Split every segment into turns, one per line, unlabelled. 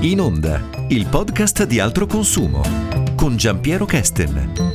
In Onda, il podcast di altro consumo con Giampiero Kesten.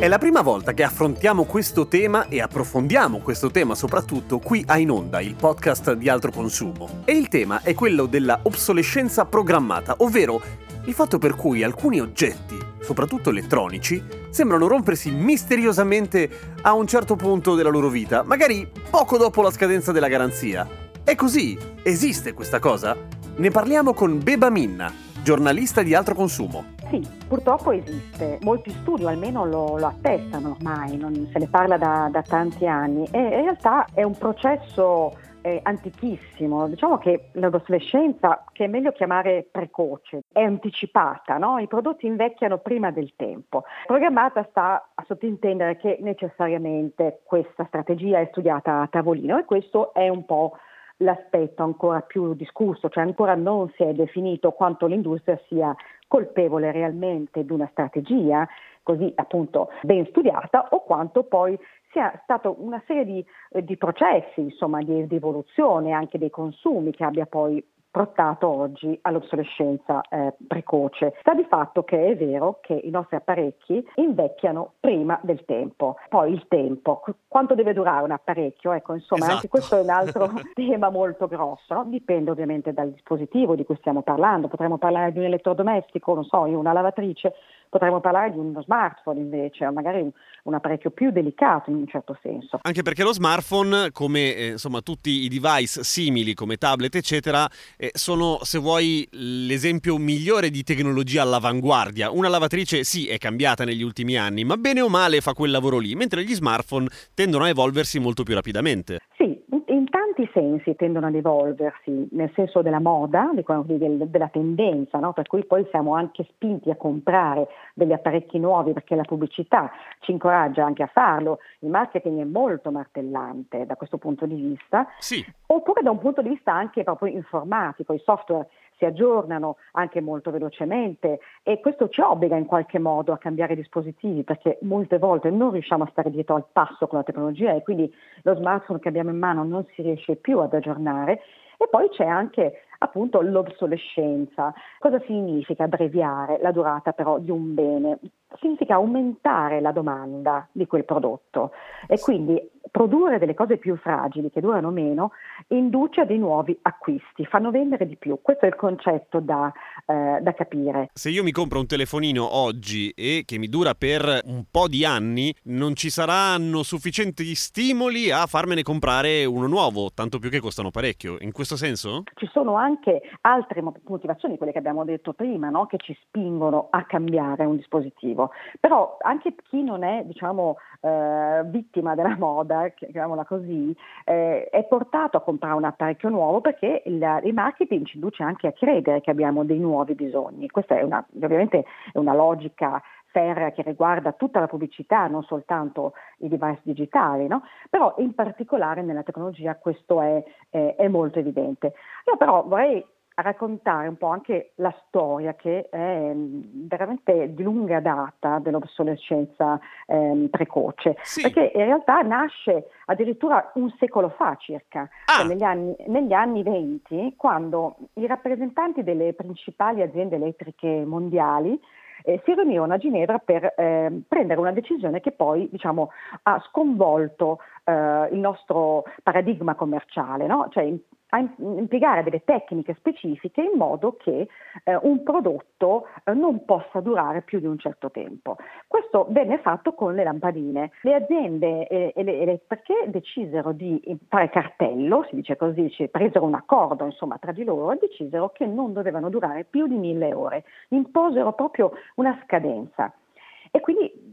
È la prima volta che affrontiamo questo tema e approfondiamo questo tema soprattutto qui a In Onda, il podcast di altro consumo. E il tema è quello della obsolescenza programmata, ovvero il fatto per cui alcuni oggetti, soprattutto elettronici, sembrano rompersi misteriosamente a un certo punto della loro vita, magari poco dopo la scadenza della garanzia. È così? Esiste questa cosa? Ne parliamo con Beba Minna, giornalista di altro consumo.
Sì, purtroppo esiste. Molti studi almeno lo, lo attestano ormai, non se ne parla da, da, tanti anni e in realtà è un processo eh, antichissimo. Diciamo che l'adolescenza, che è meglio chiamare precoce, è anticipata, no? i prodotti invecchiano prima del tempo. Programmata sta a sottintendere che necessariamente questa strategia è studiata a tavolino e questo è un po' l'aspetto ancora più discusso, cioè ancora non si è definito quanto l'industria sia colpevole realmente di una strategia così appunto ben studiata o quanto poi sia stata una serie di, eh, di processi, insomma, di, di evoluzione anche dei consumi che abbia poi portato oggi all'obsolescenza eh, precoce. Sta di fatto che è vero che i nostri apparecchi invecchiano prima del tempo. Poi il tempo, quanto deve durare un apparecchio? Ecco, insomma, esatto. anche questo è un altro tema molto grosso. No? Dipende ovviamente dal dispositivo di cui stiamo parlando. Potremmo parlare di un elettrodomestico, non so, una lavatrice Potremmo parlare di uno smartphone invece, o magari un, un, apparecchio più delicato in un certo senso.
Anche perché lo smartphone, come eh, insomma tutti i device simili come tablet, eccetera, eh, sono, se vuoi, l'esempio migliore di tecnologia all'avanguardia. Una lavatrice sì è cambiata negli ultimi anni, ma bene o male fa quel lavoro lì, mentre gli smartphone tendono a evolversi molto più rapidamente.
Sì, tanti sensi tendono ad evolversi, nel senso della moda, della tendenza, no? per cui poi siamo anche spinti a comprare degli apparecchi nuovi perché la pubblicità ci incoraggia anche a farlo, il marketing è molto martellante da questo punto di vista,
sì.
oppure da un punto di vista anche proprio informatico, i software aggiornano anche molto velocemente e questo ci obbliga in qualche modo a cambiare dispositivi perché molte volte non riusciamo a stare dietro al passo con la tecnologia e quindi lo smartphone che abbiamo in mano non si riesce più ad aggiornare e poi c'è anche appunto l'obsolescenza. Cosa significa abbreviare la durata però di un bene? Significa aumentare la domanda di quel prodotto e quindi produrre delle cose più fragili che durano meno induce a dei nuovi acquisti, fanno vendere di più. Questo è il concetto da, eh, da capire.
Se io mi compro un telefonino oggi e che mi dura per un po' di anni, non ci saranno sufficienti stimoli a farmene comprare uno nuovo, tanto più che costano parecchio. In questo senso?
Ci sono anche altre motivazioni, quelle che abbiamo detto prima, no? che ci spingono a cambiare un dispositivo. Però anche chi non è, diciamo, eh, vittima della moda, chiamiamola così, eh, è portato a comprare un apparecchio nuovo perché il, il, marketing ci induce anche a credere che abbiamo dei nuovi bisogni. Questa è una, ovviamente è una logica che riguarda tutta la pubblicità, non soltanto i device digitali, no? però in particolare nella tecnologia questo è, è, è molto evidente. Io però vorrei a raccontare un po' anche la storia che è mm, veramente di lunga data dell'obsolescenza ehm, precoce,
sì.
perché in realtà nasce addirittura un secolo fa circa,
ah.
cioè negli, anni, negli anni 20, quando i rappresentanti delle principali aziende elettriche mondiali eh, si riunirono a Ginevra per eh, prendere una decisione che poi diciamo, ha sconvolto eh, il nostro paradigma commerciale, no? cioè a impiegare delle tecniche specifiche in modo che eh, un prodotto eh, non possa durare più di un certo tempo. Questo venne fatto con le lampadine. Le aziende eh, elettriche decisero di fare cartello, si dice così, cioè presero un accordo insomma, tra di loro e decisero che non dovevano durare più di mille ore. Imposero proprio una scadenza e quindi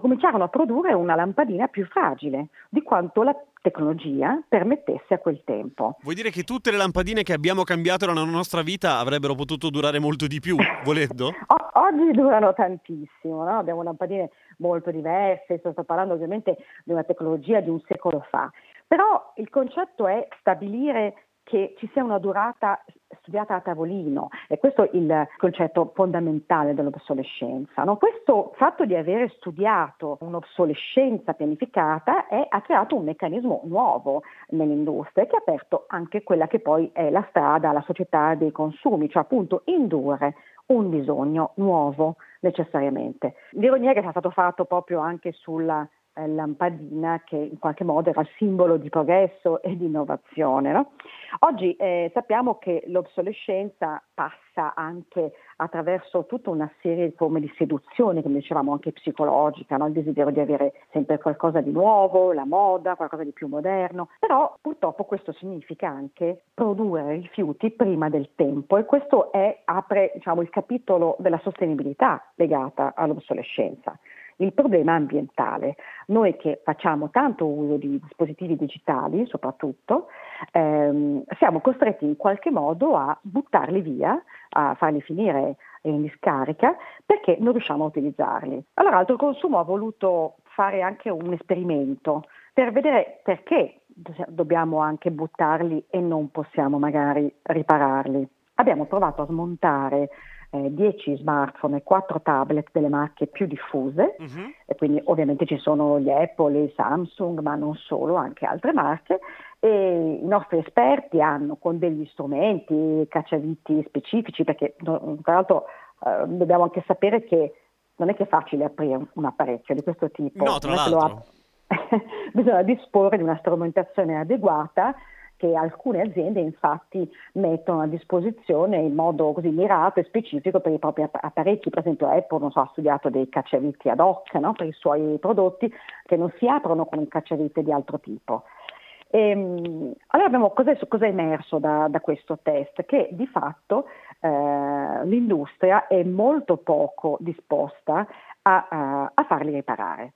cominciarono a produrre una lampadina più fragile di quanto la tecnologia permettesse a quel tempo.
Vuoi dire che tutte le lampadine che abbiamo cambiato nella nostra vita avrebbero potuto durare molto di più, volendo?
oggi durano tantissimo, no? abbiamo lampadine molto diverse, sto parlando ovviamente di una tecnologia di un secolo fa, però il concetto è stabilire che ci sia una durata studiata a tavolino e questo è il concetto fondamentale dell'obsolescenza. No? Questo fatto di avere studiato un'obsolescenza pianificata è, ha creato un meccanismo nuovo nell'industria che ha aperto anche quella che poi è la strada alla società dei consumi, cioè appunto indurre un bisogno nuovo necessariamente. L'ironia che è stato fatto proprio anche sulla lampadina che in qualche modo era simbolo di progresso e di innovazione. No? Oggi eh, sappiamo che l'obsolescenza passa anche attraverso tutta una serie di forme di seduzione, come dicevamo anche psicologica, no? il desiderio di avere sempre qualcosa di nuovo, la moda, qualcosa di più moderno, però purtroppo questo significa anche produrre rifiuti prima del tempo e questo è, apre diciamo, il capitolo della sostenibilità legata all'obsolescenza il problema ambientale. Noi che facciamo tanto uso di dispositivi digitali, soprattutto, ehm, siamo costretti in qualche modo a buttarli via, a farli finire in discarica, perché non riusciamo a utilizzarli. Allora, Alto Consumo ha voluto fare anche un esperimento per vedere perché dobbiamo anche buttarli e non possiamo magari ripararli. Abbiamo provato a smontare eh, 10 smartphone e 4 tablet delle marche più diffuse, uh-huh. e quindi ovviamente ci sono gli Apple, i Samsung, ma non solo, anche altre marche, e i nostri esperti hanno con degli strumenti, cacciaviti specifici, perché tra l'altro eh, dobbiamo anche sapere che non è che è facile aprire un apparecchio di questo tipo.
No, tra l'altro.
Bisogna disporre di una strumentazione adeguata che alcune aziende infatti mettono a disposizione in modo così mirato e specifico per i propri apparecchi, per esempio Apple so, ha studiato dei cacciaviti ad hoc no? per i suoi prodotti che non si aprono con un cacciavite di altro tipo. E, ehm, allora abbiamo, cos'è, cos'è emerso da, da, questo test? Che di fatto eh, l'industria è molto poco disposta a, a, a farli riparare,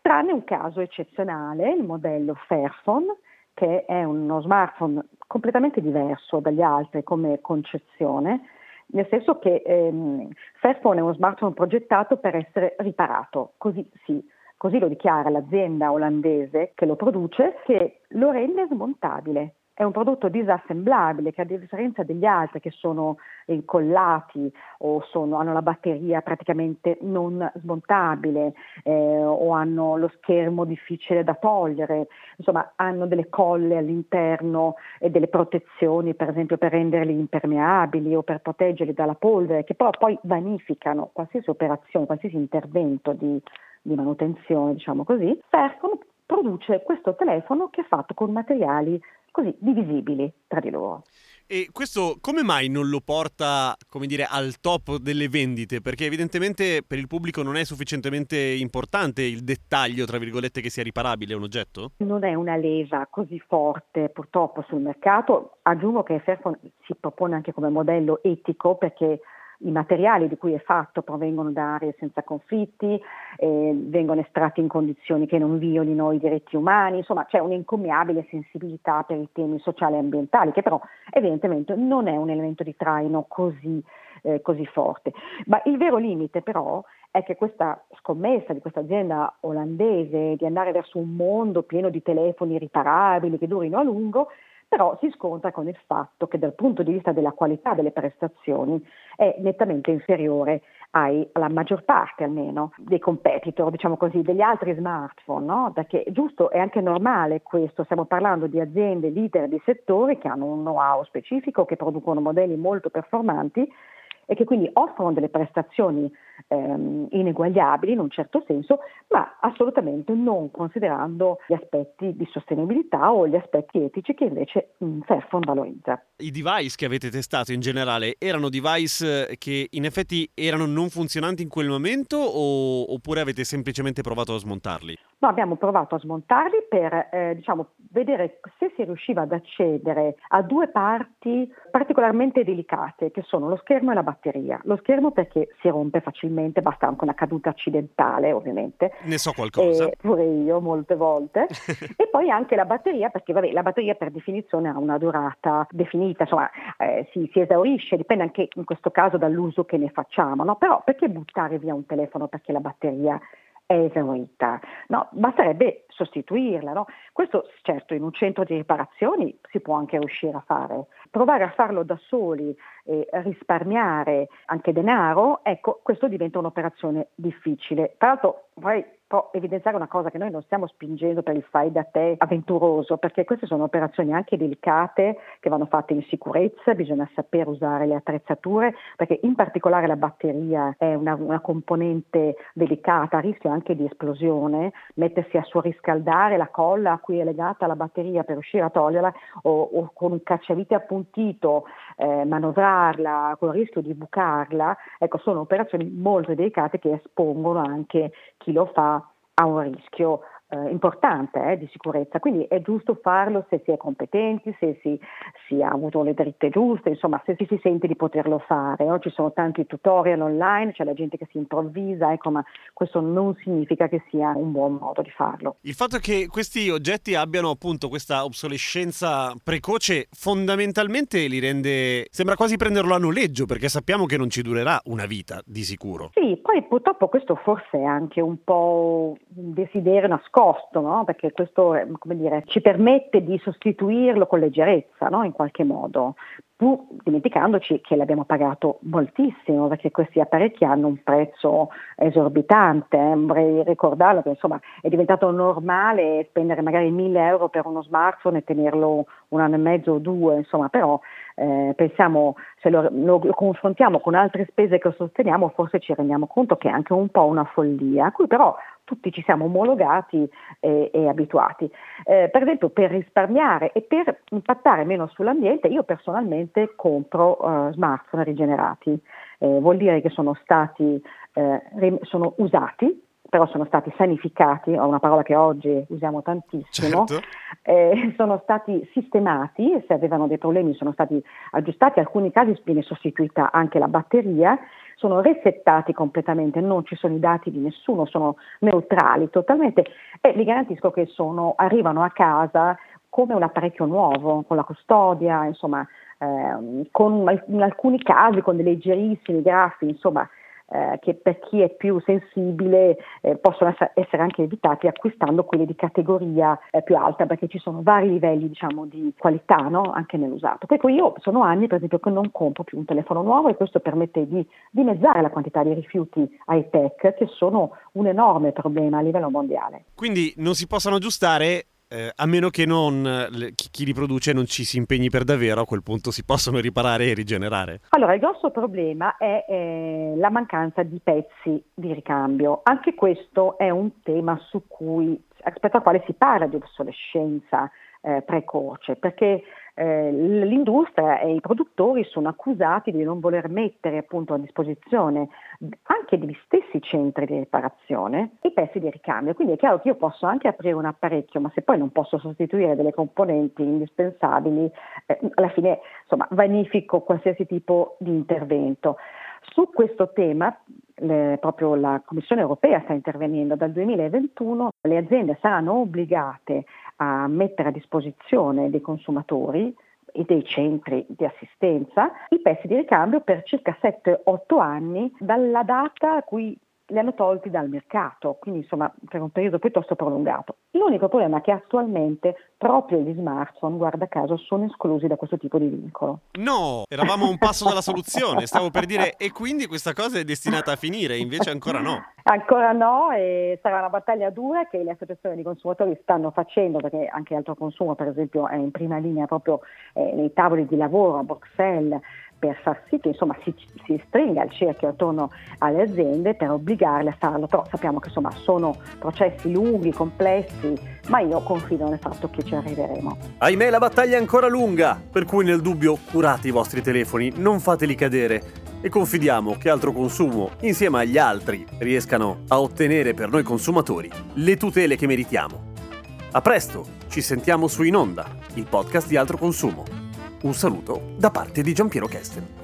tranne un caso eccezionale, il modello Fairphone, che è uno smartphone completamente diverso dagli altri come concezione, nel senso che ehm, Fairphone è uno smartphone progettato per essere riparato, così sì, così lo dichiara l'azienda olandese che lo produce, che lo rende smontabile è un prodotto disassemblabile che a differenza degli altri che sono incollati o sono, hanno la batteria praticamente non smontabile eh, o hanno lo schermo difficile da togliere, insomma hanno delle colle all'interno e delle protezioni per esempio per renderli impermeabili o per proteggerli dalla polvere che però poi vanificano qualsiasi operazione, qualsiasi intervento di, di manutenzione diciamo così, Fairphone produce questo telefono che è fatto con materiali così divisibili tra di loro.
E questo come mai non lo porta, come dire, al top delle vendite? Perché evidentemente per il pubblico non è sufficientemente importante il dettaglio, tra virgolette, che sia riparabile un oggetto?
Non è una leva così forte purtroppo sul mercato. Aggiungo che Fairphone si propone anche come modello etico perché i materiali di cui è fatto provengono da aree senza conflitti, eh, vengono estratti in condizioni che non violino i diritti umani, insomma c'è un'incommiabile sensibilità per i temi sociali e ambientali che però evidentemente non è un elemento di traino così, eh, così forte. Ma il vero limite però è che questa scommessa di questa azienda olandese di andare verso un mondo pieno di telefoni riparabili che durino a lungo però si scontra con il fatto che dal punto di vista della qualità delle prestazioni è nettamente inferiore ai, alla maggior parte almeno dei competitor, diciamo così, degli altri smartphone, no? perché giusto è anche normale questo, stiamo parlando di aziende leader di settori che hanno un know-how specifico, che producono modelli molto performanti e che quindi offrono delle prestazioni ehm, ineguagliabili in un certo senso, ma assolutamente non considerando gli aspetti di sostenibilità o gli aspetti etici che invece mh, Fairphone valorizza.
I device che avete testato in generale erano device eh, che in effetti erano non funzionanti in quel momento o, oppure avete semplicemente provato a smontarli?
No, abbiamo provato a smontarli per eh, diciamo, vedere se si riusciva ad accedere a due parti particolarmente delicate che sono lo schermo e la batteria. Lo schermo perché si rompe facilmente facilmente, basta anche una caduta accidentale ovviamente.
Ne so qualcosa.
Eh, pure io molte volte. e poi anche la batteria, perché vabbè, la batteria per definizione ha una durata definita, insomma eh, si, si, esaurisce, dipende anche in questo caso dall'uso che ne facciamo, no? però perché buttare via un telefono perché la batteria è esaurita? No, basterebbe sostituirla. No? Questo certo in un centro di riparazioni si può anche riuscire a fare. Provare a farlo da soli e risparmiare anche denaro, ecco, questo diventa un'operazione difficile. Tra l'altro vorrei evidenziare una cosa che noi non stiamo spingendo per il fai da te avventuroso, perché queste sono operazioni anche delicate che vanno fatte in sicurezza, bisogna sapere usare le attrezzature, perché in particolare la batteria è una, una componente delicata, a rischio anche di esplosione, mettersi a surriscaldare la colla a cui è legata la batteria per riuscire a toglierla o, o con un cacciavite appuntito eh, manovrarla con il rischio di bucarla, ecco sono operazioni molto delicate che espongono anche chi lo fa a un rischio eh, importante eh, di sicurezza, quindi è giusto farlo se si è competenti, se si, si, ha avuto le dritte giuste, insomma se si, si sente di poterlo fare. No? Ci sono tanti tutorial online, c'è la gente che si improvvisa, ecco, ma questo non significa che sia un buon modo di farlo.
Il fatto che questi oggetti abbiano appunto questa obsolescenza precoce fondamentalmente li rende, sembra quasi prenderlo a noleggio perché sappiamo che non ci durerà una vita di sicuro.
Sì, poi purtroppo questo forse è anche un po' un desiderio nascosto costo, no? perché questo dire, ci permette di sostituirlo con leggerezza no? in qualche modo, pur dimenticandoci che l'abbiamo pagato moltissimo, perché questi apparecchi hanno un prezzo esorbitante. Eh. Vorrei ricordarlo che insomma, è diventato normale spendere magari 1000 euro per uno smartphone e tenerlo un anno e mezzo o due, insomma, però eh, pensiamo, se lo, lo, confrontiamo con altre spese che sosteniamo, forse ci rendiamo conto che è anche un po' una follia, a cui però tutti ci siamo omologati e, e abituati. Eh, per esempio per risparmiare e per impattare meno sull'ambiente io personalmente compro uh, smartphone rigenerati, eh, vuol dire che sono stati eh, sono usati però sono stati sanificati, è una parola che oggi usiamo tantissimo, certo. Eh, sono stati sistemati, se avevano dei problemi sono stati aggiustati, in alcuni casi viene sostituita anche la batteria, sono resettati completamente, non ci sono i dati di nessuno, sono neutrali totalmente e vi garantisco che sono, arrivano a casa come un apparecchio nuovo, con la custodia, insomma, eh, con, in alcuni casi con dei leggerissimi graffi, insomma, eh, che per chi è più sensibile eh, possono essere anche evitati acquistando quelli di categoria eh, più alta perché ci sono vari livelli diciamo, di qualità no? anche nell'usato. Poi io sono anni per esempio che non compro più un telefono nuovo e questo permette di dimezzare la quantità di rifiuti high tech che sono un enorme problema a livello mondiale.
Quindi non si possono aggiustare eh, a meno che non, chi, chi, li produce non ci si impegni per davvero, a quel punto si possono riparare e rigenerare.
Allora, il grosso problema è eh, la mancanza di pezzi di ricambio. Anche questo è un tema cui, rispetto al quale si parla di obsolescenza eh, precoce, perché eh, l'industria e i produttori sono accusati di non voler mettere appunto a disposizione anche degli stessi centri di riparazione i pezzi di ricambio. Quindi è chiaro che io posso anche aprire un apparecchio, ma se poi non posso sostituire delle componenti indispensabili, eh, alla fine insomma vanifico qualsiasi tipo di intervento. Su questo tema le, proprio la Commissione europea sta intervenendo. Dal 2021 le aziende saranno obbligate a mettere a disposizione dei consumatori e dei centri di assistenza i pezzi di ricambio per circa 7-8 anni dalla data a cui li hanno tolti dal mercato, quindi insomma per un periodo piuttosto prolungato. L'unico problema è che attualmente proprio gli smartphone, guarda caso, sono esclusi da questo tipo di vincolo.
No, eravamo un passo dalla soluzione, stavo per dire e quindi questa cosa è destinata a finire, invece ancora no.
Ancora no e sarà una battaglia dura che le associazioni di consumatori stanno facendo perché anche Altro Consumo per esempio è in prima linea proprio eh, nei tavoli di lavoro a Bruxelles per far sì che insomma, si, si, stringa il cerchio attorno alle aziende per obbligarle a farlo, però sappiamo che insomma, sono processi lunghi, complessi, ma io confido nel fatto che ci arriveremo.
Ahimè la battaglia è ancora lunga, per cui nel dubbio curate i vostri telefoni, non fateli cadere e confidiamo che altro consumo, insieme agli altri, riescano a ottenere per noi consumatori le tutele che meritiamo. A presto, ci sentiamo su In Onda, il podcast di altro consumo. Un saluto da parte di Giampiero Kesten.